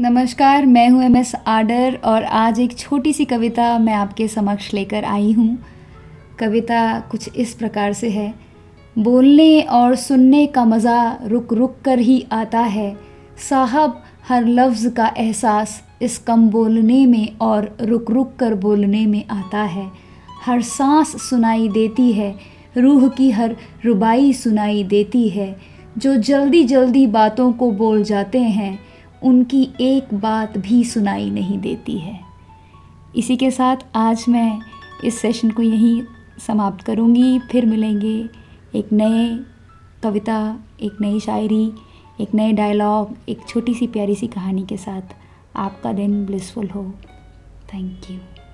नमस्कार, मैं हूँ एम एस आडर और आज एक छोटी सी कविता मैं आपके समक्ष लेकर आई हूँ। कविता कुछ इस प्रकार से है। बोलने और सुनने का मज़ा रुक रुक कर ही आता है। साहब, हर लफ्ज़ का एहसास इस कम बोलने में और रुक रुक कर बोलने में आता है। हर सांस सुनाई देती है, रूह की हर रुबाई सुनाई देती है। जो जल्दी जल्दी बातों को बोल जाते हैं उनकी एक बात भी सुनाई नहीं देती है। इसी के साथ आज मैं इस सेशन को यहीं समाप्त करूँगी। फिर मिलेंगे एक नए कविता, एक नई शायरी, एक नए डायलॉग एक छोटी सी प्यारी सी कहानी के साथ। आपका दिन ब्लिसफुल हो। Thank you